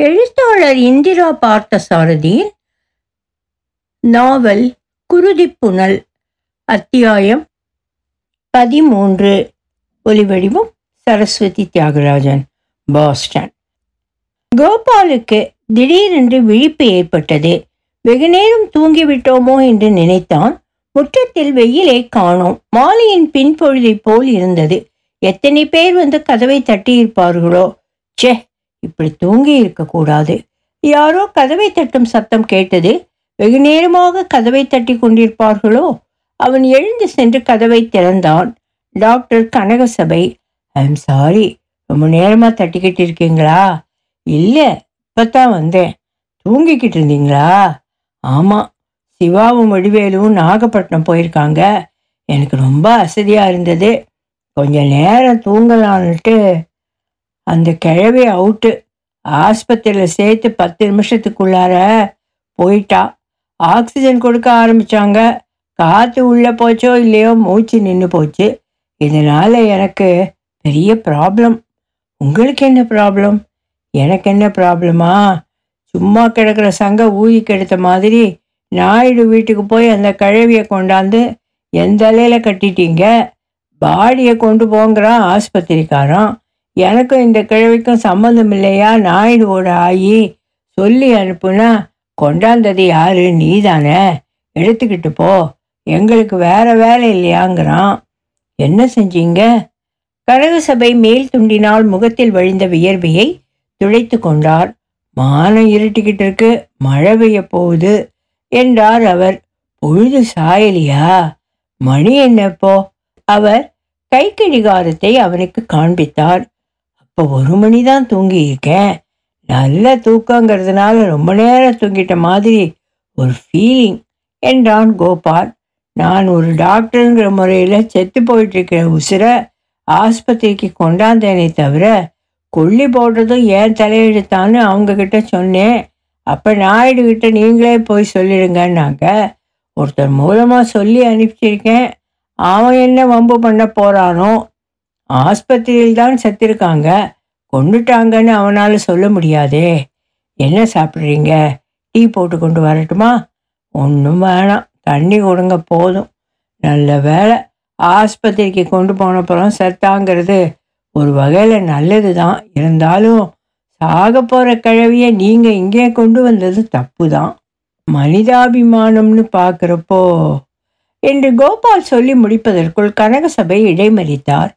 எழுத்தாளர் இந்திரா பார்த்தசாரதியின் நாவல் குருதிப்புணல் அத்தியாயம் பதிமூன்று. ஒலிவடிவம் சரஸ்வதி தியாகராஜன் பாஸ்டன். கோபாலுக்கு திடீரென்று விழிப்பு ஏற்பட்டது. வெகுநேரம் தூங்கிவிட்டோமோ என்று நினைத்தான். முற்றத்தில் வெயிலை காணோம். மாலையின் பின்பொழுதைப் போல் இருந்தது. எத்தனை பேர் வந்து கதவை தட்டியிருப்பார்களோ? செஹ் இப்படி தூங்கி இருக்கக்கூடாது. யாரோ கதவை தட்டும் சத்தம் கேட்டது வெகு நேரமாக கதவை தட்டி கொண்டிருப்பார்களோ? அவன் எழுந்து சென்று கதவை திறந்தான். டாக்டர் கனகசபை ஐம் சாரி ரொம்ப நேரமாக தட்டிக்கிட்டு இருக்கீங்களா? இல்லை இப்பதான் வந்தேன். தூங்கிக்கிட்டு இருந்தீங்களா? ஆமாம் சிவாவும் வடிவேலுவும் நாகப்பட்டினம் போயிருக்காங்க. எனக்கு ரொம்ப அசதியாக இருந்தது. கொஞ்சம் நேரம் தூங்கலான்ட்டு அந்த கிழவி அவுட்டு ஆஸ்பத்திரியில் சேர்த்து பத்து நிமிஷத்துக்குள்ளார போயிட்டா. ஆக்சிஜன் கொடுக்க ஆரம்பித்தாங்க காற்று உள்ளே போச்சோ இல்லையோ மூச்சு நின்று போச்சு. இதனால் எனக்கு பெரிய ப்ராப்ளம் உங்களுக்கு என்ன ப்ராப்ளம் எனக்கு என்ன ப்ராப்ளமா சும்மா கிடக்கிற சங்க ஊதி கெடுத்த மாதிரி நாயுடு வீட்டுக்கு போய் அந்த கிழவியை கொண்டாந்து எந்த அலையில் கட்டிட்டீங்க. பாடியை கொண்டு போங்கிறான் ஆஸ்பத்திரிக்காரன். எனக்கும் இந்த கிழவிக்கும் சம்மந்தம் இல்லையா? நாயுடுவோட ஆயி சொல்லி அனுப்புனா கொண்டாந்தது யாரு? நீ தானே எடுத்துக்கிட்டு போ. எங்களுக்கு வேற வேலை இல்லையாங்கிறான். என்ன செஞ்சீங்க? கனகசபை மேல் துண்டினால் முகத்தில் வழிந்த வியர்வையை துடைத்து கொண்டார். மானம் இருட்டிக்கிட்டு இருக்கு. மழை பெய்ய போகுது என்றார் அவர். பொழுது சாயலியா? மணி என்னப்போ அவர் கை கடிகாரத்தை அவனுக்கு காண்பித்தார். இப்போ ஒரு மணி தான் தூங்கி இருக்கேன் நல்ல தூக்கங்கிறதுனால ரொம்ப நேரம் தூங்கிட்ட மாதிரி ஒரு ஃபீலிங் என்றான் கோபால். நான் ஒரு டாக்டருங்கிற முறையில் செத்து போயிட்டுருக்கிற உசுரை ஆஸ்பத்திரிக்கு கொண்டாந்தேனே தவிர கொல்லி போடுறதும் ஏன் தலையெழுத்தான்னு அவங்கக்கிட்ட சொன்னேன். அப்போ நாயுடுகிட்ட நீங்களே போய் சொல்லிடுங்கன்னாங்க. ஒருத்தர் மூலமாக சொல்லி அனுப்பிச்சிருக்கேன். அவன் என்ன வம்பு பண்ண போறானோ? ஆஸ்பத்திரியில் தான் செத்திருக்காங்க. கொண்டுட்டாங்கன்னு அவனால் சொல்ல முடியாதே. என்ன சாப்பிட்றீங்க? டீ போட்டு கொண்டு வரட்டுமா? ஒன்றும் வேணாம். தண்ணி கொடுங்க போதும். நல்ல வேலை ஆஸ்பத்திரிக்கு கொண்டு போனப்புறம் செத்தாங்கிறது ஒரு வகையில் நல்லது தான் இருந்தாலும் சாக போகிற கிழவியை நீங்கள் இங்கே கொண்டு வந்தது தப்பு தான் மனிதாபிமானம்னு பார்க்குறப்போ என்று கோபால் சொல்லி முடிப்பதற்குள் கனகசபை இடைமறித்தார்.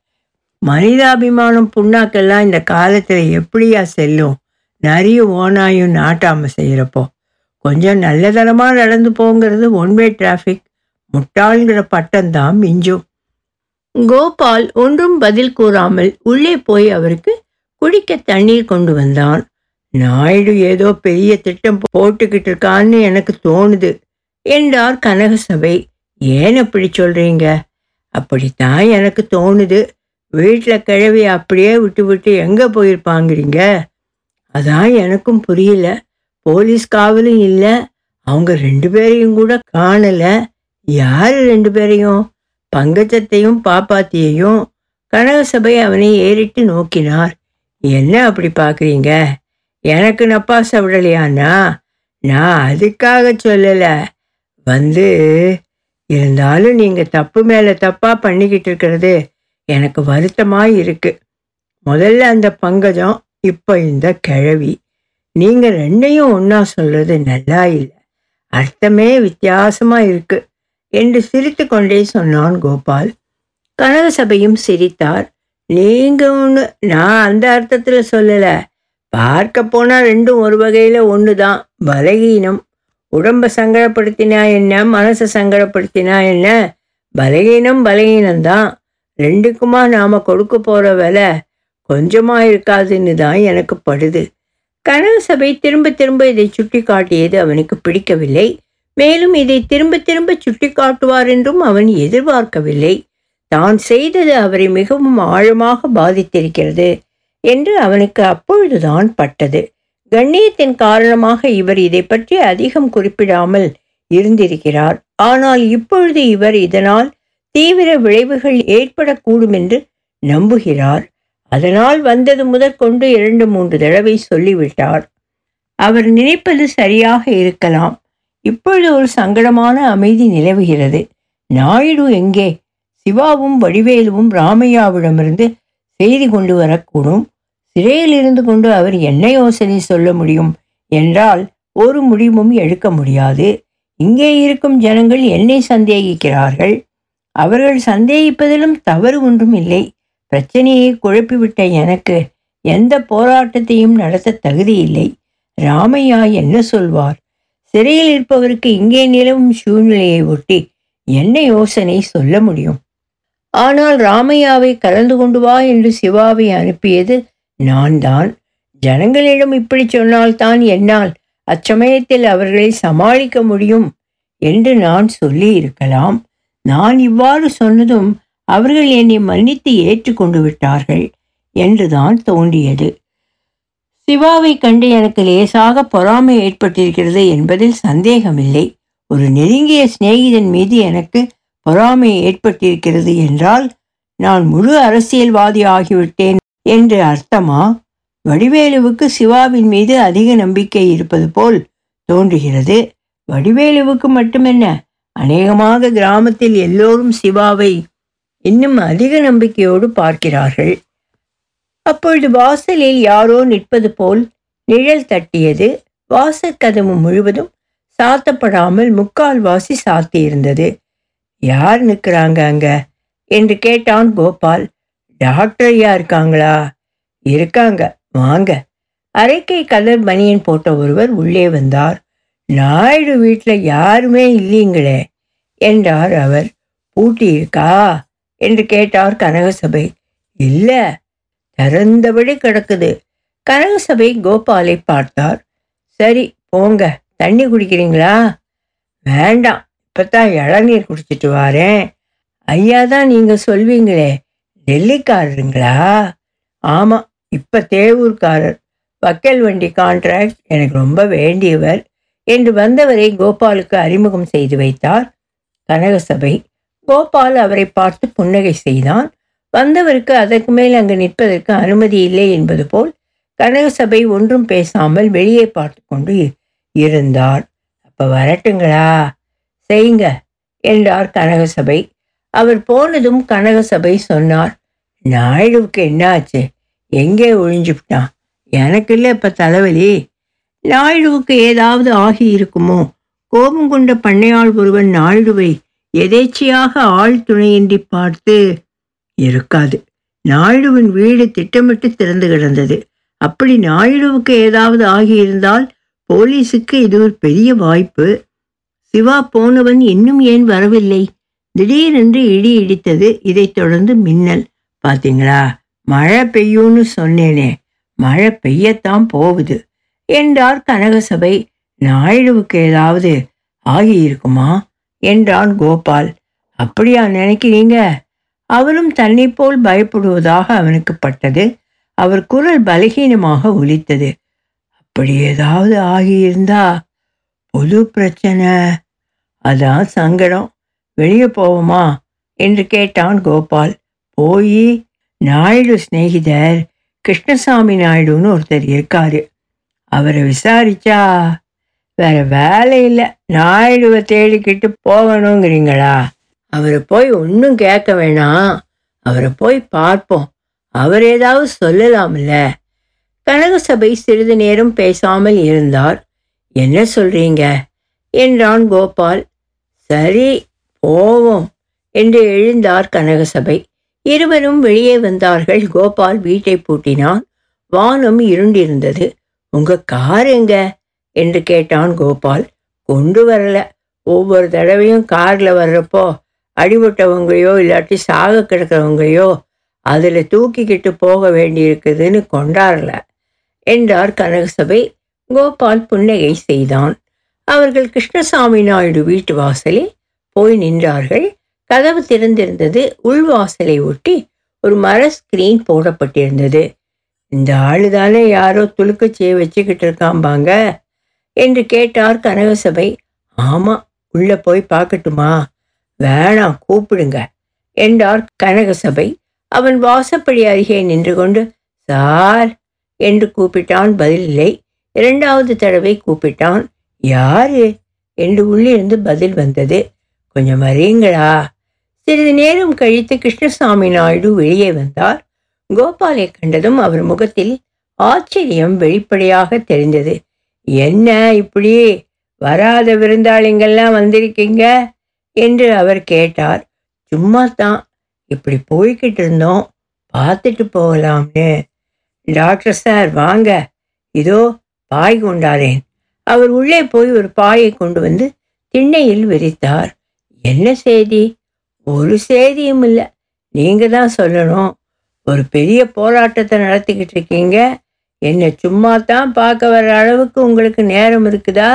மனிதாபிமானம் புண்ணாக்கெல்லாம் இந்த காலத்தில் எப்படியா செல்லும்? நிறைய ஓனாயும் நாட்டாமல் செய்கிறப்போ கொஞ்சம் நல்லதனமாக நடந்து போங்கிறது ஒன்வே டிராஃபிக் முட்டாள்ங்கிற பட்டம்தான் மிஞ்சும். கோபால் ஒன்றும் பதில் கூறாமல் உள்ளே போய் அவருக்கு குடிக்க தண்ணீர் கொண்டு வந்தான். நாயுடு ஏதோ பெரிய திட்டம் போட்டுக்கிட்டு இருக்கான்னு எனக்கு தோணுது என்றார் கனகசபை. ஏன் அப்படி சொல்றீங்க? அப்படித்தான் எனக்கு தோணுது. வீட்டில் கிழவி அப்படியே விட்டு விட்டு எங்கே போயிருப்பாங்கிறீங்க? அதான் எனக்கும் புரியல. போலீஸ் காவலும் இல்லை. அவங்க ரெண்டு பேரையும் கூட காணலை. யார் ரெண்டு பேரையும்? பங்கஜத்தையும் பாப்பாத்தியையும். கனகசபை அவனை ஏறிட்டு நோக்கினார். என்ன அப்படி பார்க்குறீங்க எனக்கு நப்பாச விடலையாண்ணா? நான் அதுக்காக சொல்லலை. வந்து இருந்தாலும் நீங்கள் தப்பு மேலே தப்பாக பண்ணிக்கிட்டு இருக்கிறது எனக்கு வருத்தமாக இருக்கு. முதல்ல அந்த பங்கஜம் இப்போ இந்த கிழவி. நீங்கள் ரெண்டையும் ஒன்றா சொல்கிறது நல்லா இல்லை. அர்த்தமே வித்தியாசமாக இருக்கு என்று சிரித்து கொண்டே சொன்னான் கோபால். கனகசபையும் சிரித்தார். நீங்க ஒன்று நான் அந்த அர்த்தத்தில் சொல்லலை. பார்க்க போனால் ரெண்டும் ஒரு வகையில் ஒன்று தான் பலகீனம். உடம்பை சங்கடப்படுத்தினா என்ன? மனசை சங்கடப்படுத்தினா என்ன? பலகீனம் பலகீனம்தான். ரெண்டுக்குமா நாம் கொடுக்க போகிற விலை கொஞ்சமாக இருக்காதுன்னு தான் எனக்கு படுது. கனகசபை திரும்ப திரும்ப இதை சுட்டி காட்டியது அவனுக்கு பிடிக்கவில்லை. மேலும் இதை திரும்ப திரும்ப சுட்டி காட்டுவார் என்றும் அவன் எதிர்பார்க்கவில்லை. தான் செய்தது அவரை மிகவும் ஆழமாக பாதித்திருக்கிறது என்று அவனுக்கு அப்பொழுதுதான் பட்டது. கண்ணியத்தின் காரணமாக இவர் இதை பற்றி அதிகம் குறிப்பிடாமல் இருந்திருக்கிறார். ஆனால் இப்பொழுது இவர் இதனால் தீவிர விளைவுகள் ஏற்படக்கூடும் என்று நம்புகிறார். அதனால் வந்தது முதற்கொண்டு இரண்டு மூன்று தடவை சொல்லிவிட்டார். அவர் நினைப்பது சரியாக இருக்கலாம். இப்பொழுது ஒரு சங்கடமான அமைதி நிலவுகிறது. நாயுடு எங்கே? சிவாவும் வடிவேலுவும் ராமையாவிடமிருந்து செய்தி கொண்டு வரக்கூடும். சிறையில் இருந்து கொண்டு அவர் என்ன யோசனை சொல்ல முடியும் என்றால் ஒரு முடிவும் எடுக்க முடியாது. இங்கே இருக்கும் ஜனங்கள் என்னை சந்தேகிக்கிறார்கள். அவர்கள் சந்தேகிப்பதிலும் தவறு ஒன்றும் இல்லை. பிரச்சனையை குழப்பிவிட்ட எனக்கு எந்த போராட்டத்தையும் நடத்த தகுதி இல்லை. ராமையா என்ன சொல்வார்? சிறையில் இருப்பவருக்கு இங்கே நிலவும் சூழ்நிலையை ஒட்டி என்ன யோசனை சொல்ல முடியும்? ஆனால் ராமையாவை கலந்து கொண்டு வா என்று சிவாவை அனுப்பியது நான் தான் ஜனங்களிடம் இப்படி சொன்னால்தான் என்னால் அச்சமயத்தில் அவர்களை சமாளிக்க முடியும் என்று நான் சொல்லி இருக்கலாம். நான் இவ்வாறு சொன்னதும் அவர்கள் என்னை மன்னித்து ஏற்றுக்கொண்டு விட்டார்கள் என்றுதான் தோன்றியது. சிவாவை கண்டு எனக்கு லேசாக பொறாமை ஏற்பட்டிருக்கிறது என்பதில் சந்தேகமில்லை. ஒரு நெருங்கிய சிநேகிதன் மீது எனக்கு பொறாமை ஏற்பட்டிருக்கிறது என்றால் நான் முழு அரசியல்வாதி ஆகிவிட்டேன் என்று அர்த்தமா? வடிவேலுவுக்கு சிவாவின் மீது அதிக நம்பிக்கை இருப்பது போல் தோன்றுகிறது. வடிவேலுவுக்கு மட்டுமென்ன அநேகமாக கிராமத்தில் எல்லோரும் சிவாவை இன்னும் அதிக நம்பிக்கையோடு பார்க்கிறார்கள். அப்பொழுது வாசலில் யாரோ நிற்பது போல் நிழல் தட்டியது. வாசற்கதவு முழுவதும் சாத்தப்படாமல் முக்கால் வாசி சாத்தியிருந்தது. யார் நிற்கிறாங்க அங்க? என்று கேட்டான் கோபால். டாக்டர் ஐயா இருக்காங்களா? இருக்காங்க. வாங்க. அரைக்கை கலர் பனியன் போட்ட ஒருவர் உள்ளே வந்தார். நாயுடு வீட்டில் யாருமே இல்லைங்களே என்றார் அவர். பூட்டி இருக்கா என்று கேட்டார் கனகசபை இல்லை திறந்தபடி கிடக்குது. கனகசபை கோபாலை பார்த்தார். சரி போங்க தண்ணி குடிக்கிறீங்களா? வேண்டாம் இப்போத்தான் இளநீர் குடிச்சிட்டு வாரேன். ஐயா தான் நீங்கள் சொல்வீங்களே டெல்லிக்காரருங்களா ஆமாம் இப்போ தேவூர்காரர். வக்கல் வண்டி கான்ட்ராக்ட் எனக்கு ரொம்ப வேண்டியவர். என்று வந்தவரை கோபாலுக்கு அறிமுகம் செய்து வைத்தார். கனகசபை. கோபால் அவரை பார்த்து புன்னகை செய்தான். வந்தவருக்கு அதற்கு மேல் அங்கு நிற்பதற்கு அனுமதி இல்லை என்பது போல் கனகசபை ஒன்றும் பேசாமல் வெளியே பார்த்து கொண்டு இருந்தார். அப்போ வரட்டுங்களா? செய்யுங்க என்றார் கனகசபை. அவர் போனதும் கனகசபை சொன்னார் நாயுடுவுக்கு என்னாச்சு? எங்கே ஒழிஞ்சுவிட்டான் எனக்கு இல்லை இப்போ தலைவலி. நாயுடுவுக்கு ஏதாவது ஆகி இருக்குமோ கோபம் கொண்ட பண்ணையாள் ஒருவன் நாயுடுவை எதேச்சையாக ஆள் துணையின்றி பார்த்து இருக்காது. நாயுடுவின் வீடு திட்டமிட்டு திறந்து கிடந்தது. அப்படி நாயுடுவுக்கு ஏதாவது ஆகியிருந்தால் போலீஸுக்கு இது ஒரு பெரிய வாய்ப்பு. சிவா போனவன் இன்னும் ஏன் வரவில்லை? திடீரென்று இடி இடித்தது. இதைத் தொடர்ந்து மின்னல். பார்த்தீங்களா மழை பெய்யும்னு சொன்னேனே. மழை பெய்யத்தான் போகுது. என்றார் கனகசபை. நாயுடுவுக்கு ஏதாவது ஆகியிருக்குமா? என்றான் கோபால். அப்படியா நினைக்கிறீங்க? அவரும் தன்னை போல் பயப்படுவதாக அவனுக்கு பட்டது. அவர் குரல் பலகீனமாக ஒலித்தது. அப்படி ஏதாவது ஆகியிருந்தா பொது பிரச்சனை. அதான் சங்கடம். வெளியே போவோமா? என்று கேட்டான் கோபால். போய் நாயுடு சிநேகிதர் கிருஷ்ணசாமி நாயுடுன்னு ஒருத்தர் இருக்காரு. அவரை விசாரிச்சா வேற வேலை இல்லை. நாயுடுவை தேடிக்கிட்டு போகணுங்கிறீங்களா? அவரை போய் ஒன்றும் கேட்க வேணாம். அவரை போய் பார்ப்போம். அவர் ஏதாவது சொல்லலாம்ல. கனகசபை சிறிது நேரம் பேசாமல் இருந்தார். என்ன சொல்றீங்க? என்றான் கோபால். சரி போவோம் என்று எழுந்தார் கனகசபை. இருவரும் வெளியே வந்தார்கள். கோபால் வீட்டை பூட்டினான். வானம் இருண்டிருந்தது. உங்க கார் எங்க? என்று கேட்டான் கோபால். கொண்டு வரல. ஒவ்வொரு தடவையும் கார்ல வர்றப்போ அடிபட்டவங்களையோ இல்லாட்டி சாக கிடக்கிறவங்களையோ அதில் தூக்கிக்கிட்டு போக வேண்டியிருக்குதுன்னு கொண்டாடல என்றார் கனகசபை. கோபால் புன்னகை செய்தான். அவர்கள் கிருஷ்ணசாமி நாயுடு வீட்டு வாசலில் போய் நின்றார்கள். கதவு திறந்திருந்தது. உள்வாசலை ஒட்டி ஒரு மர ஸ்கிரீன் போடப்பட்டிருந்தது. இந்த ஆளுதானே யாரோ துளுக்கச்சியை வச்சுக்கிட்டு இருக்காம்பாங்க? என்று கேட்டார் கனகசபை ஆமா உள்ள போய் பார்க்கட்டுமா? வேணாம் கூப்பிடுங்க என்றார் கனகசபை அவன் வாசப்படி அருகே நின்று கொண்டு சார் என்று கூப்பிட்டான். பதில் இல்லை. இரண்டாவது தடவை கூப்பிட்டான். யாரு? என்று உள்ளிருந்து பதில் வந்தது. கொஞ்சம் வரீங்களா சிறிது நேரம் கழித்து கிருஷ்ணசாமி நாயுடு வெளியே வந்தார். கோபாலை கண்டதும் அவர் முகத்தில் ஆச்சரியம் வெளிப்படையாக தெரிந்தது. என்ன இப்படி வராத விருந்தாளிங்கெல்லாம் வந்திருக்கீங்க? என்று அவர் கேட்டார். சும்மா தான். இப்படி போய்கிட்டு இருந்தோம். பார்த்துட்டு போகலாம்னு. டாக்டர் சார் வாங்க. இதோ பாய் கொண்டாரேன். அவர் உள்ளே போய் ஒரு பாயை கொண்டு வந்து திண்ணையில் விரித்தார். என்ன செய்தி? ஒரு செய்தியும் இல்லை. நீங்கள் தான் சொல்லணும். ஒரு பெரிய போராட்டத்தை நடத்திக்கிட்டு இருக்கீங்க. என்னை சும்மா தான் பார்க்க வர அளவுக்கு உங்களுக்கு நேரம் இருக்குதா?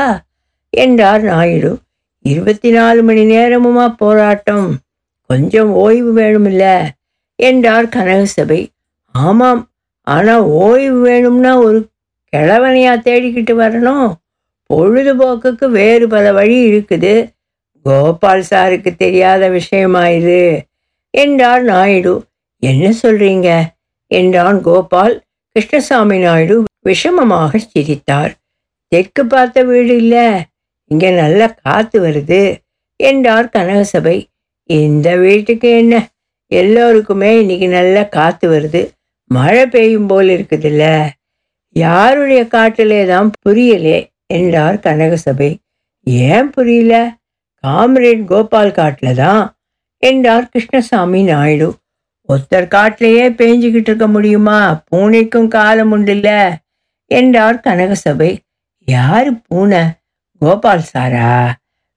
என்றார் நாயுடு. இருபத்தி நாலு மணி நேரமுமா போராட்டம்? கொஞ்சம் ஓய்வு வேணுமில்ல என்றார் கனகசபை ஆமாம் ஆனால் ஓய்வு வேணும்னா ஒரு கிழவனையா தேடிக்கிட்டு வரணும். பொழுதுபோக்குக்கு வேறு பல வழி இருக்குது. கோபால் சாருக்கு தெரியாத விஷயமா இது? என்றார் நாயுடு. என்ன சொல்றீங்க? என்றான் கோபால். கிருஷ்ணசாமி நாயுடு விஷமமாக சிரித்தார். தெற்கு பார்த்த வீடு இல்லை. இங்க நல்ல காத்து வருது என்றார் கனகசபை. இந்த வீட்டுக்கு என்ன? எல்லோருக்குமே இன்னைக்கு நல்ல காத்து வருது. மழை பெய்யும் போல் இருக்குதுல்ல. யாருடைய காட்டிலே தான் புரியலே என்றார் கனகசபை. ஏன் புரியல? காம்ரேட் கோபால் காட்டில் தான் என்றார் கிருஷ்ணசாமி நாயுடு. ஒருத்தர் காட்டிலேயே பேஞ்சுக்கிட்டு இருக்க முடியுமா? பூனைக்கும் காலம் உண்டுல்ல என்றார் கனகசபை. யாரு பூனை? கோபால் சாரா.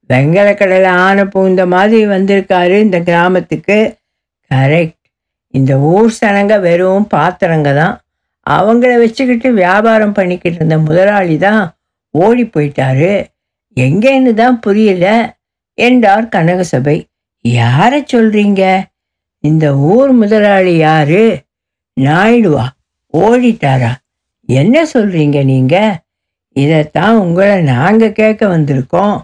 வெங்கலக்கடலை ஆன பூந்த மாதிரி வந்திருக்காரு இந்த கிராமத்துக்கு. கரெக்ட் இந்த ஊர் சனங்க வெறும் பாத்திரங்க தான். அவங்கள வச்சுக்கிட்டு வியாபாரம் பண்ணிக்கிட்டு இருந்த முதலாளி தான் ஓடி போயிட்டாரு. எங்கேன்னு தான் புரியல என்றார் கனகசபை. யாரை சொல்றீங்க? இந்த ஊர் முதலாளி யாரு? நாயுடுவா. ஓடிட்டாரா? என்ன சொல்றீங்க நீங்க? இதைத்தான் உங்களை நாங்க கேட்க வந்திருக்கோம்.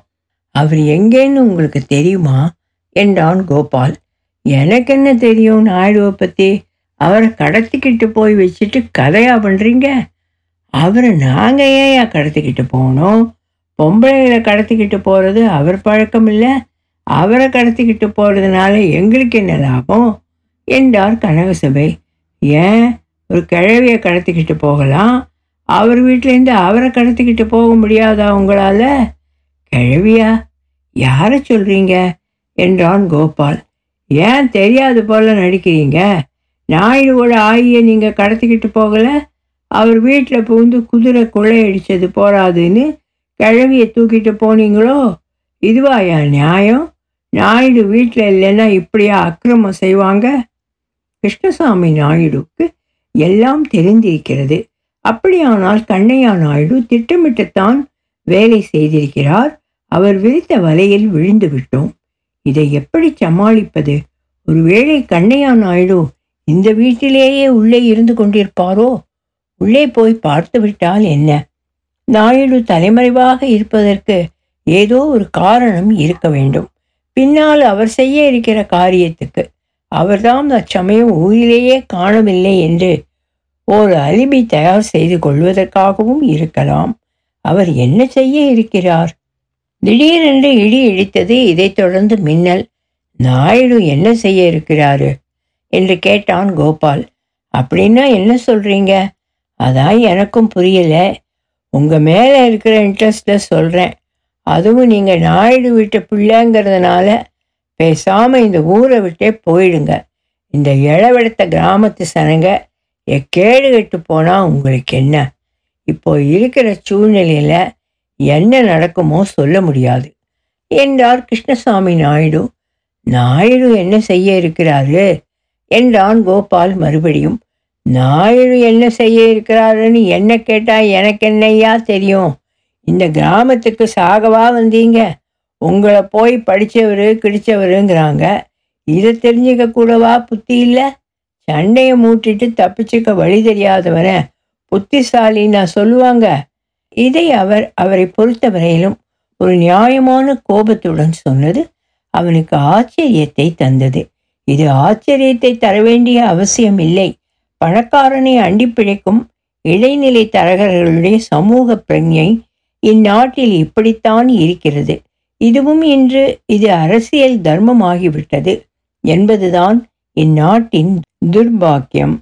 அவர் எங்கேன்னு உங்களுக்கு தெரியுமா? என்றான் கோபால். எனக்கு என்ன தெரியும் நாயுடுவை பத்தி? அவரை கடத்திக்கிட்டு போய் வச்சுட்டு கதையா பண்றீங்க? அவரை நாங்க ஏன் கடத்திக்கிட்டு போனோம்? பொம்பளைகளை கடத்திக்கிட்டு போறது அவர் பழக்கம் இல்லை? அவரை கடத்திக்கிட்டு போகிறதுனால எங்களுக்கு என்ன லாபம்? என்றார் கனகசபை ஏன்? ஒரு கிழவியை கடத்திக்கிட்டு போகலாம். அவர் வீட்டிலேருந்து அவரை கடத்திக்கிட்டு போக முடியாதா உங்களால்? கிழவியா? யாரை சொல்கிறீங்க என்றான் கோபால். ஏன் தெரியாது போல நடிக்கிறீங்க? நாயுடுவோட ஆயியை நீங்கள் கடத்திக்கிட்டு போகலை? அவர் வீட்டில் புகுந்து குதிரை கொள்ளையடித்தது போராதுன்னு கிழவியை தூக்கிட்டு போனீங்களோ? இதுவாயா நியாயம் நாயுடு வீட்டில் இல்லைன்னா இப்படியா அக்கிரமம் செய்வாங்க? கிருஷ்ணசாமி நாயுடுக்கு எல்லாம் தெரிந்திருக்கிறது. அப்படியானால் கண்ணையா நாயுடு திட்டமிட்டுத்தான் வேலை செய்திருக்கிறார். அவர் விரித்த வலையில் விழுந்து விட்டோம். இதை எப்படி சமாளிப்பது? ஒருவேளை கண்ணையா நாயுடு இந்த வீட்டிலேயே உள்ளே இருந்து கொண்டிருப்பாரோ? உள்ளே போய் பார்த்து விட்டால் என்ன? நாயுடு தலைமறைவாக இருப்பதற்கு ஏதோ ஒரு காரணம் இருக்க வேண்டும். பின்னால் அவர் செய்ய இருக்கிற காரியத்துக்கு அவர்தாம் அச்சமயம் ஊரிலேயே காணவில்லை என்று ஒரு அலிபி தயார் செய்து கொள்வதற்காகவும் இருக்கலாம். அவர் என்ன செய்ய இருக்கிறார்? திடீரென்று இடி இடித்தது இதைத் தொடர்ந்து மின்னல் நாயுடு என்ன செய்ய இருக்கிறாரு? என்று கேட்டான் கோபால். அப்படின்னா என்ன சொல்றீங்க? அதான் எனக்கும் புரியல. உங்க மேல இருக்கிற இன்ட்ரெஸ்ட்டில் சொல்றேன். அதுவும் நீங்கள் நாயுடு வீட்டு பிள்ளைங்கிறதுனால பேசாமல் இந்த ஊரை விட்டே போயிடுங்க. இந்த இளவெடுத்த கிராமத்து சனங்க எக்கேடு கெட்டு போனால் உங்களுக்கு என்ன? இப்போ இருக்கிற சூழ்நிலையில் என்ன நடக்குமோ சொல்ல முடியாது. என்றார் கிருஷ்ணசாமி நாயுடு. நாயுடு என்ன செய்ய இருக்கிறாரு? என்றான் கோபால் மறுபடியும். நாயுடு என்ன செய்ய இருக்கிறாருன்னு என்ன கேட்டால் எனக்கு என்னையா தெரியும்? இந்த கிராமத்துக்கு சாகவா வந்தீங்க. உங்களை போய் படித்தவர் கிடிச்சவருங்கிறாங்க. இதை தெரிஞ்சுக்க கூடவா புத்தி இல்லை? சண்டையை மூட்டிட்டு தப்பிச்சுக்க வழி தெரியாதவனை புத்திசாலி நான் சொல்லுவாங்க. இதை அவர் அவரை பொறுத்தவரையிலும் ஒரு நியாயமான கோபத்துடன் சொன்னது அவனுக்கு ஆச்சரியத்தை தந்தது. இது ஆச்சரியத்தை தர வேண்டிய அவசியம் இல்லை. பணக்காரனை அண்டிப்பிழைக்கும் இடைநிலை தரகர்களுடைய சமூக பிரஞை இந்நாட்டில் இப்படித்தான் இருக்கிறது. இதுவும் இன்று இது அரசியல் தர்மமாகிவிட்டது என்பதுதான் இந்நாட்டின் துர்பாக்கியம்.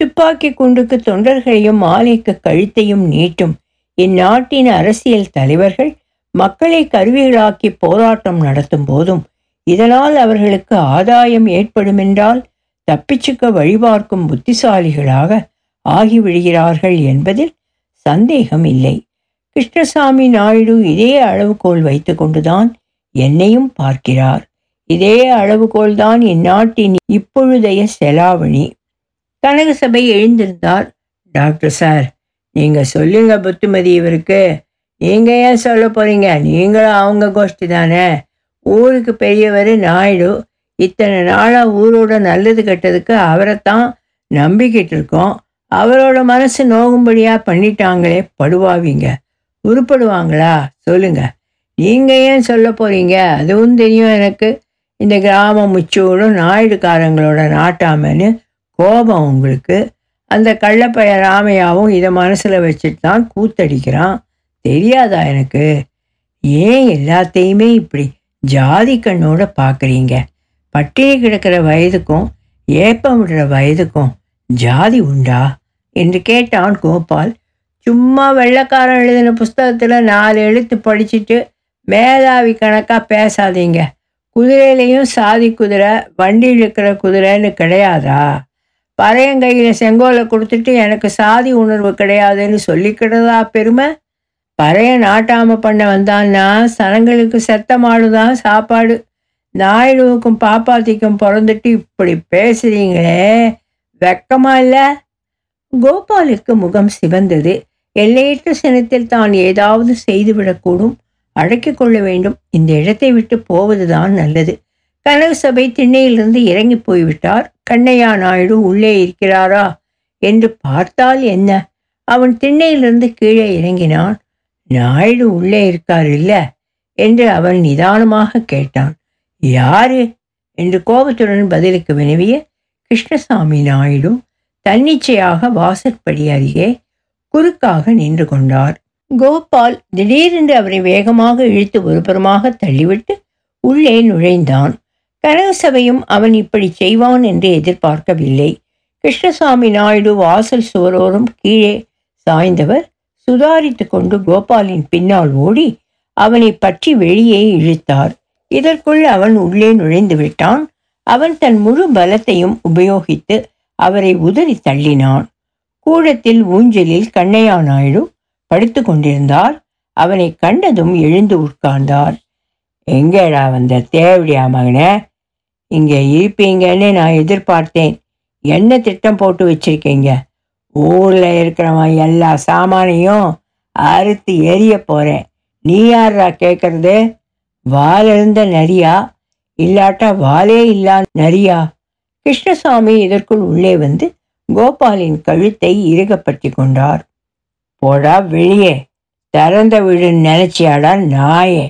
துப்பாக்கி குண்டுக்கு தொண்டர்களையும் மாலைக்கு கழுத்தையும் நீட்டும் இந்நாட்டின் அரசியல் தலைவர்கள் மக்களை கருவிகளாக்கி போராட்டம் நடத்தும் போதும் இதனால் அவர்களுக்கு ஆதாயம் ஏற்படுமென்றால் தப்பிச்சுக்க வழிபார்க்கும் புத்திசாலிகளாக ஆகிவிடுகிறார்கள் என்பதில் சந்தேகம் இல்லை கிருஷ்ணசாமி நாயுடு இதே அளவுகோல் வைத்துக்கொண்டுதான் என்னையும் பார்க்கிறார். இதே அளவுகோல் தான் இந்நாட்டின் இப்பொழுதைய செலாவணி. கனக சபை எழுந்திருந்தார். டாக்டர் சார் நீங்கள் சொல்லுங்க புத்துமதி இவருக்கு. நீங்கள் ஏன் சொல்ல போகிறீங்க நீங்களும் அவங்க கோஷ்டி தானே. ஊருக்கு பெரியவர் நாயுடு இத்தனை நாளாக ஊரோட நல்லது கெட்டதுக்கு அவரைத்தான் நம்பிக்கிட்டு இருக்கோம். அவரோட மனசு நோகும்படியாக பண்ணிட்டாங்களே படுவாவீங்க. உருப்படுவாங்களா? சொல்லுங்க. நீங்க ஏன் சொல்ல போறீங்க? அதுவும் தெரியும் எனக்கு. இந்த கிராம முச்சூடும் நாயுடுக்காரங்களோட நாட்டாமன்னு கோபம் உங்களுக்கு. அந்த கள்ளப்பைய ராமையாவும் இதை மனசில் வச்சுட்டு தான் கூத்தடிக்கிறான். தெரியாதா எனக்கு? ஏன் எல்லாத்தையுமே இப்படி ஜாதி கண்ணோட பார்க்குறீங்க பட்டினி கிடக்கிற வயதுக்கும் ஏப்பம் விடுற வயதுக்கும் ஜாதி உண்டா? என்று கேட்டான் கோபால். சும்மா வெள்ளைக்காரன் எழுதின புஸ்தகத்தில் நாலு எழுத்து படிச்சுட்டு மேதாவி கணக்காக பேசாதீங்க. குதிரையிலையும் சாதி குதிரை வண்டி இழுக்கிற குதிரைன்னு கிடையாதா? பறையங்கையில் செங்கோலை கொடுத்துட்டு எனக்கு சாதி உணர்வு கிடையாதுன்னு சொல்லிக்கிறதா பெருமை? பறையன் நாட்டாம பண்ண வந்தான்னா சனங்களுக்கு செத்த மாடுதான் சாப்பாடு. நாயுடுவுக்கும் பாப்பாத்திக்கும் பிறந்துட்டு இப்படி பேசுறீங்களே. வெக்கமா இல்லை? கோபாலுக்கு முகம் சிவந்தது. எல்லையற்ற சினத்தில் தான் ஏதாவது செய்துவிடக்கூடும் அடக்கிக் கொள்ள வேண்டும். இந்த இடத்தை விட்டு போவதுதான் நல்லது. கனவு சபை திண்ணையிலிருந்து இறங்கி போய்விட்டார். கண்ணையா நாயுடு உள்ளே இருக்கிறாரா என்று பார்த்தால் என்ன? அவன் திண்ணையிலிருந்து கீழே இறங்கினான். நாயுடு உள்ளே இருக்கார் இல்ல என்று அவன் நிதானமாக கேட்டான். யாரு? என்று கோபத்துடன் பதிலுக்கு வினவிய கிருஷ்ணசாமி நாயுடு தன்னிச்சையாக வாசற்படி அருகே குறுக்காக நின்று கொண்டார். கோபால் திடீரென்று அவரை வேகமாக இழுத்து ஒருபுறமாக தள்ளிவிட்டு உள்ளே நுழைந்தான். கனவு சபையும் அவன் இப்படி செய்வான் என்று எதிர்பார்க்கவில்லை. கிருஷ்ணசாமி நாயுடு வாசல் சுவரோரும் கீழே சாய்ந்தவர் சுதாரித்து கொண்டு கோபாலின் பின்னால் ஓடி அவனை பற்றி வெளியே இழுத்தார். இதற்குள் அவன் உள்ளே நுழைந்து விட்டான். அவன் தன் முழு பலத்தையும் உபயோகித்து அவரை உதறி தள்ளினான். கூடத்தில் ஊஞ்சலில் கண்ணையா நாயுடு படுத்து கொண்டிருந்தார். அவனை கண்டதும் எழுந்து உட்கார்ந்தார். எங்கேடா வந்த தேவடியா மகனே? இங்கே இருப்பீங்கன்னு நான் எதிர்பார்த்தேன். என்ன திட்டம் போட்டு வச்சிருக்கீங்க? ஊரில் இருக்கிறவன் எல்லா சாமானையும் அறுத்து எரிய போகிறேன் நீ யாரா கேட்குறது வால் இருந்த நரியா? இல்லாட்டா வாலே இல்லா நரியா? கிருஷ்ணசாமி இதற்குள் உள்ளே வந்து கோபாலின் கழுத்தை இறுகப்பற்றி கொண்டார். போடா வெளியே. திறந்த வீடு நினைச்சியாடா நாயே.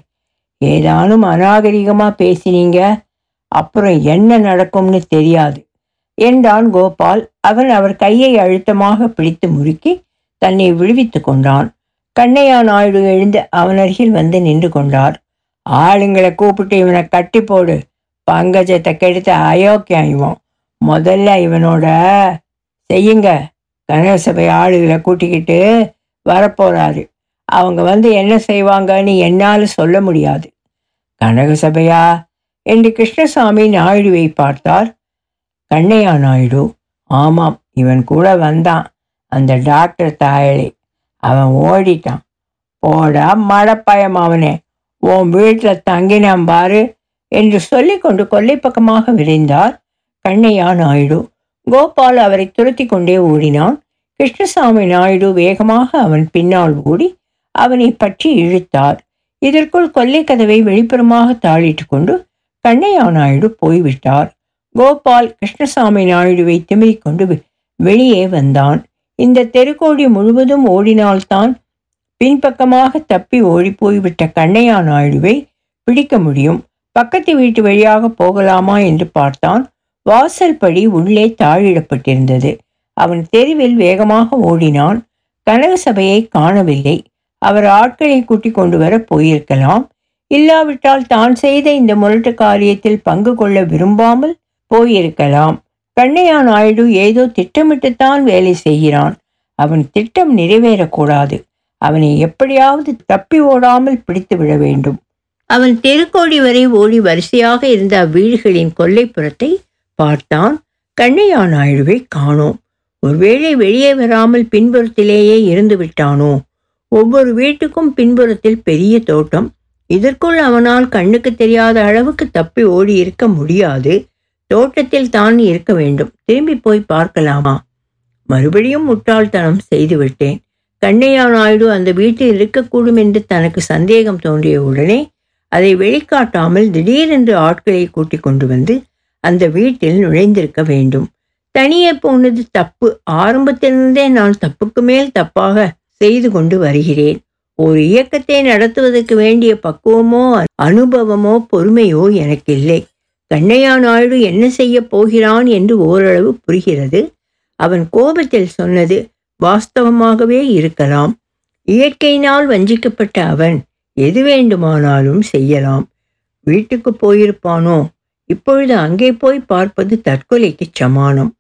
ஏதானும் அநாகரிகமாக பேசினீங்க? அப்புறம் என்ன நடக்கும்னு தெரியாது. என்றான் கோபால். அவன் அவர் கையை அழுத்தமாக பிடித்து முறுக்கி தன்னை விடுவித்து கொண்டான். கண்ணையா நாயுடு எழுந்து அவன் அருகில் வந்து நின்று கொண்டார். ஆளுங்களை கூப்பிட்டு இவனை கட்டி போடு. பங்கஜத்தை கெடுத்த அயோக்கியம் இவன். முதல்ல இவனோட செய்யுங்க. கனகசபை ஆளுகளை கூட்டிக்கிட்டு வரப்போறாரு. அவங்க வந்து என்ன செய்வாங்கன்னு என்னால் சொல்ல முடியாது. கனகசபையா என்று கிருஷ்ணசாமி நாயுடுவை பார்த்தார். கண்ணையா நாயுடு? ஆமாம் இவன் கூட வந்தான். அந்த டாக்டர் தாயலை அவன் ஓடிட்டான். போடா மடப்பயம் அவனே. உன் வீட்டில் தங்கினான் பாரு என்று சொல்லிக்கொண்டு கொல்லை பக்கமாக விரைந்தார் கண்ணையா நாயுடு. கோபால் அவரை துரத்தி கொண்டே ஓடினான். கிருஷ்ணசாமி நாயுடு வேகமாக அவன் பின்னால் ஓடி அவனை பற்றி இழுத்தார். இதற்குள் கொல்லை கதவை வெளிப்புறமாக தாளிட்டு கொண்டு கண்ணையா நாயுடு போய்விட்டார். கோபால் கிருஷ்ணசாமி நாயுடுவை திமிரிக் கொண்டு வெளியே வந்தான். இந்த தெருக்கோடி முழுவதும் ஓடினால்தான் பின்பக்கமாக தப்பி ஓடி போய்விட்ட கண்ணையா நாயுடுவை பிடிக்க முடியும். பக்கத்து வீட்டு வழியாக போகலாமா என்று பார்த்தான். வாசல் படி உள்ளே தாழிடப்பட்டிருந்தது. அவன் தெருவில் வேகமாக ஓடினான். கனக சபையை காணவில்லை. அவர் ஆட்களை கூட்டிக் கொண்டு வர போயிருக்கலாம். இல்லாவிட்டால் தான் செய்த இந்த முரட்டு காரியத்தில் பங்கு கொள்ள விரும்பாமல் போயிருக்கலாம். கண்ணையா நாயுடு ஏதோ திட்டமிட்டுத்தான் வேலை செய்கிறான். அவன் திட்டம் நிறைவேறக்கூடாது. அவனை எப்படியாவது தப்பி ஓடாமல் பிடித்து விட வேண்டும். அவன் தெருக்கோடி வரை ஓடி வரிசையாக இருந்த அவ்வீடுகளின் கொல்லைப்புறத்தை பார்த்தான். கண்ணையா நாயுடுவை காணோம். ஒருவேளை வெளியே வராமல் பின்புறத்திலேயே இருந்து விட்டானோ? ஒவ்வொரு வீட்டுக்கும் பின்புறத்தில் பெரிய தோட்டம். இதற்குள் அவனால் கண்ணுக்கு தெரியாத அளவுக்கு தப்பி ஓடி இருக்க முடியாது. தோட்டத்தில் தான் இருக்க வேண்டும். திரும்பி போய் பார்க்கலாமா? மறுபடியும் முட்டாள்தனம் செய்துவிட்டேன். கண்ணையா நாயுடு அந்த வீட்டில் இருக்கக்கூடும் என்று தனக்கு சந்தேகம் தோன்றிய உடனே அதை வெளிக்காட்டாமல் திடீரென்று ஆட்களை கூட்டிக் கொண்டு வந்து அந்த வீட்டில் நுழைந்திருக்க வேண்டும். தனியே போனது தப்பு. ஆரம்பத்திலிருந்தே நான் தப்புக்கு மேல் தப்பாக செய்து கொண்டு வருகிறேன். ஒரு இயக்கத்தை நடத்துவதற்கு வேண்டிய பக்குவமோ அனுபவமோ பொறுமையோ எனக்கு இல்லை கண்ணையா நாயுடு என்ன செய்ய போகிறான் என்று ஓரளவு புரிகிறது. அவன் கோபத்தில் சொன்னது வாஸ்தவமாகவே இருக்கலாம். இயற்கையினால் வஞ்சிக்கப்பட்ட அவன் எது வேண்டுமானாலும் செய்யலாம். வீட்டுக்கு போயிருப்பானோ? இப்பொழுது அங்கே போய் பார்ப்பது தற்கொலைக்கு சமானம்.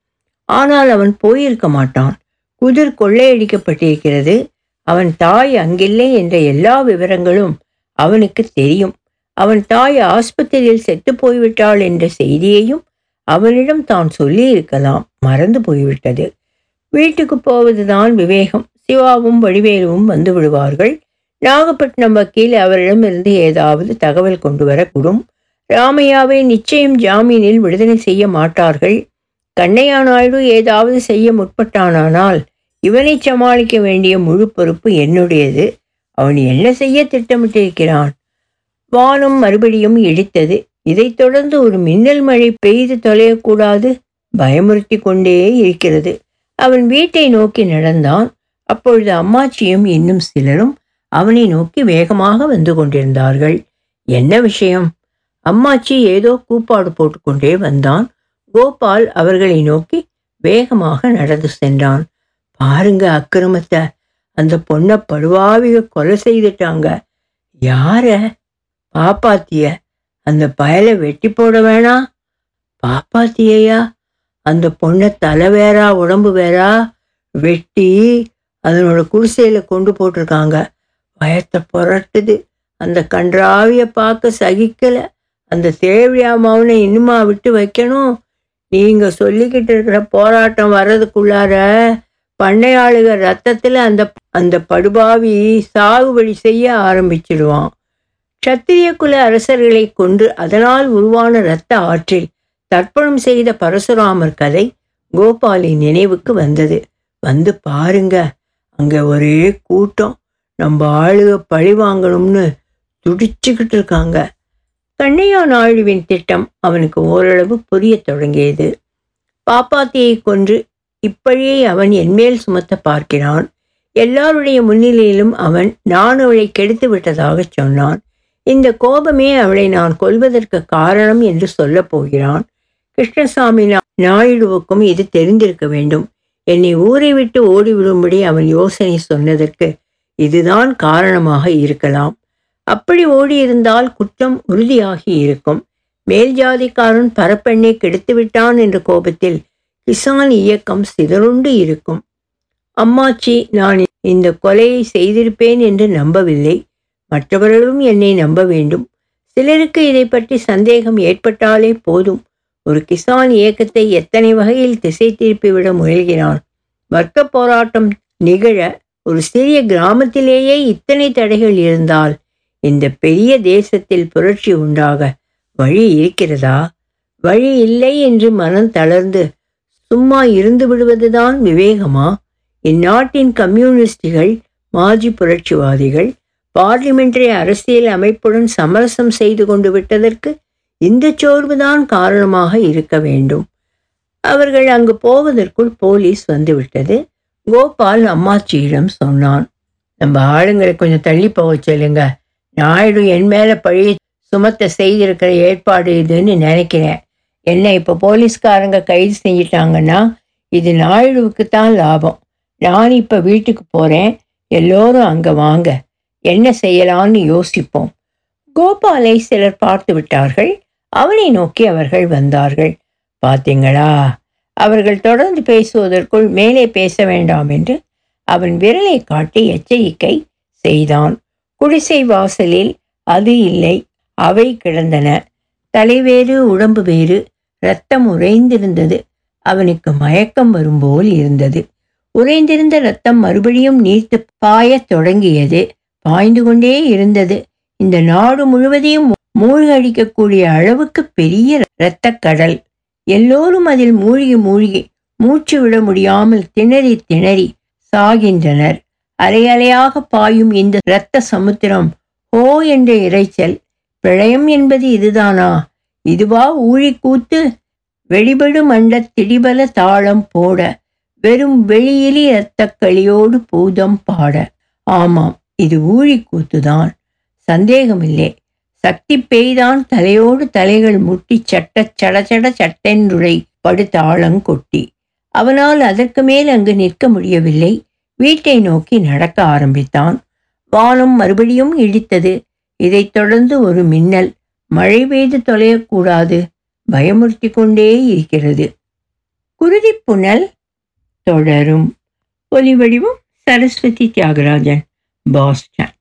ஆனால் அவன் போயிருக்க மாட்டான். குதிர் கொள்ளையடிக்கப்பட்டிருக்கிறது. அவன் தாய் அங்கில்லை என்ற எல்லா விவரங்களும் அவனுக்கு தெரியும். அவன் தாய் ஆஸ்பத்திரியில் செத்து போய்விட்டாள் என்ற செய்தியையும் அவனிடம் தான் சொல்லி இருக்கலாம் மறந்து போய்விட்டது. வீட்டுக்கு போவதுதான் விவேகம். சிவாவும் வடிவேலுவும் வந்து விடுவார்கள் நாகப்பட்டினம் வக்கீல் அவரிடமிருந்து ஏதாவது தகவல் கொண்டு வரக்கூடும் ராமையாவை நிச்சயம் ஜாமீனில் விடுதலை செய்ய மாட்டார்கள். கண்ணையா நாயுடு ஏதாவது செய்ய முற்பட்டானானால் இவனை சமாளிக்க வேண்டிய முழு பொறுப்பு என்னுடையது. அவன் என்ன செய்ய திட்டமிட்டிருக்கிறான்? வானம் மறுபடியும் இடித்தது. இதைத் தொடர்ந்து ஒரு மின்னல் மழை பெய்து தொலையக்கூடாது. பயமுறுத்தி கொண்டே இருக்கிறது. அவன் வீட்டை நோக்கி நடந்தான். அப்பொழுது அம்மாச்சியும் இன்னும் சிலரும் அவனை நோக்கி வேகமாக வந்து கொண்டிருந்தார்கள். என்ன விஷயம்? அம்மாச்சி ஏதோ கூப்பாடு போட்டுக்கொண்டே வந்தான். கோபால் அவர்களை நோக்கி வேகமாக நடந்து சென்றான். பாருங்க அக்கிரமத்தை. அந்த பொண்ணை படுவாவிக கொலை செய்துட்டாங்க. யார? பாப்பாத்திய. அந்த பயலை வெட்டி போட வேணாம் பாப்பாத்தியையா? அந்த பொண்ணை தலை வேறா உடம்பு வேறா? வெட்டி அதனோட குடிசையில் கொண்டு போட்டிருக்காங்க. பயத்தை புரட்டுது. அந்த கன்றாவிய பார்க்க சகிக்கலை. அந்த தேவையா மௌனை இன்னுமா விட்டு வைக்கணும். நீங்க சொல்லிக்கிட்டு இருக்கிற போராட்டம் வர்றதுக்குள்ளார பண்ணையாளுக ரத்தத்தில் அந்த அந்த படுபாவி சாகுபடி செய்ய ஆரம்பிச்சிடுவான். சத்திரிய குல அரசர்களை கொன்று அதனால் உருவான இரத்த ஆற்றில் தர்ப்பணம் செய்த பரசுராமர் கதை கோபாலின் நினைவுக்கு வந்தது. வந்து பாருங்க அங்கே ஒரே கூட்டம். நம்ம ஆளுக பழி வாங்கணும்னு துடிச்சுக்கிட்டு இருக்காங்க. கண்ணையா நாயுடுவின் திட்டம் அவனுக்கு ஓரளவு புரியத் தொடங்கியது. பாப்பாத்தியை கொன்று இப்பழியை அவன் என்மேல் சுமத்த பார்க்கிறான். எல்லாருடைய முன்னிலையிலும் அவன் நான் அவளை கெடுத்து விட்டதாக சொன்னான். இந்த கோபமே அவளை நான் கொல்வதற்கு காரணம் என்று சொல்லப் போகிறான். கிருஷ்ணசாமி நாயுடுவுக்கும் இது தெரிந்திருக்க வேண்டும். என்னை ஊரை விட்டு ஓடிவிடும்படி அவன் யோசனை சொன்னதற்கு இதுதான் காரணமாக இருக்கலாம். அப்படி ஓடியிருந்தால் குற்றம் உறுதியாகி இருக்கும். மேல் ஜாதிக்காரன் பரப்பெண்ணை கெடுத்து விட்டான் என்ற கோபத்தில் கிசான் இயக்கம் சிதறுண்டு இருக்கும். அம்மாச்சி நான் இந்த கொலையை செய்திருப்பேன் என்று நம்பவில்லை. மற்றவர்களும் என்னை நம்ப வேண்டும். சிலருக்கு இதை பற்றி சந்தேகம் ஏற்பட்டாலே போதும். ஒரு கிசான் இயக்கத்தை எத்தனை வகையில் திசை திருப்பிவிட முயல்கிறான்? வர்க்க போராட்டம் நிகழ ஒரு சிறிய கிராமத்திலேயே இத்தனை தடைகள் இருந்தால் இந்த பெரிய தேசத்தில் புரட்சி உண்டாக வழி இருக்கிறதா? வழி இல்லை என்று மனம் தளர்ந்து சும்மா இருந்து விடுவதுதான் விவேகமா? இந்நாட்டின் கம்யூனிஸ்டுகள் மாஜி புரட்சிவாதிகள் பார்லிமெண்டரி அரசியல் அமைப்புடன் சமரசம் செய்து கொண்டு விட்டதற்கு இந்த சோர்வுதான் காரணமாக இருக்க வேண்டும். அவர்கள் அங்கு போவதற்குள் போலீஸ் வந்துவிட்டது. கோபால் அம்மாச்சியிடம் சொன்னான் நம்ம ஆளுங்களை கொஞ்சம் தள்ளி போக சொல்லுங்க. நாயுடு என் மேலே பழி சுமத்த செய்திருக்கிற ஏற்பாடு இதுன்னு நினைக்கிறேன். என்ன இப்போ போலீஸ்காரங்க கைது செஞ்சிட்டாங்கன்னா இது நாயுடுவுக்கு தான் லாபம். நான் இப்போ வீட்டுக்கு போகிறேன் எல்லோரும் அங்கே வாங்க. என்ன செய்யலாம்னு யோசிப்போம். கோபாலை சிலர் பார்த்து விட்டார்கள். அவனை நோக்கி அவர்கள் வந்தார்கள். பார்த்தீங்களா அவர்கள் தொடர்ந்து பேசுவதற்குள் மேலே பேச வேண்டாம் என்று அவன் விரலை காட்டி எச்சரிக்கை செய்தான். குடிசை வாசலில் அது இல்லை அவை கிடந்தன. தலைவேறு உடம்பு வேறு இரத்தம் உறைந்திருந்தது. அவனுக்கு மயக்கம் வரும்போல் இருந்தது. உறைந்திருந்த ரத்தம் மறுபடியும் நீர்த்து பாயத் தொடங்கியது. பாய்ந்து கொண்டே இருந்தது. இந்த நாடு முழுவதையும் மூழ்கடிக்கக்கூடிய அளவுக்கு பெரிய இரத்தக் கடல். எல்லோரும் அதில் மூழ்கி மூழ்கி மூச்சு விட முடியாமல் திணறி திணறி சாகின்றனர். அலையலையாக பாயும் இந்த இரத்த சமுத்திரம் ஹோ என்ற இரைச்சல் பிரளயம் என்பது இதுதானா? இதுவா ஊழிக்கூத்து வெளிபடு மண்ட திடிபல தாளம் போட வெறும் வெளியிலி இரத்தக் களியோடு பூதம் பாட. ஆமாம் இது ஊழிக்கூத்துதான் சந்தேகமில்லை. சக்தி பெய்தான் தலையோடு தலைகள் முட்டி சட்ட சடச்சட சட்டென்றுரை படுத்தாளங் கொட்டி. அவனால் அதற்கு மேல் அங்கு நிற்க முடியவில்லை. வீட்டை நோக்கி நடக்க ஆரம்பித்தான். வானம் மறுபடியும் இடித்தது இதைத் தொடர்ந்து ஒரு மின்னல் மழை பெய்து தொலையக்கூடாது பயமுறுத்தி கொண்டே இருக்கிறது. குருதி புனல் தொடரும். ஒலிவடிவம் சரஸ்வதி தியாகராஜன் பாஸ்டன்.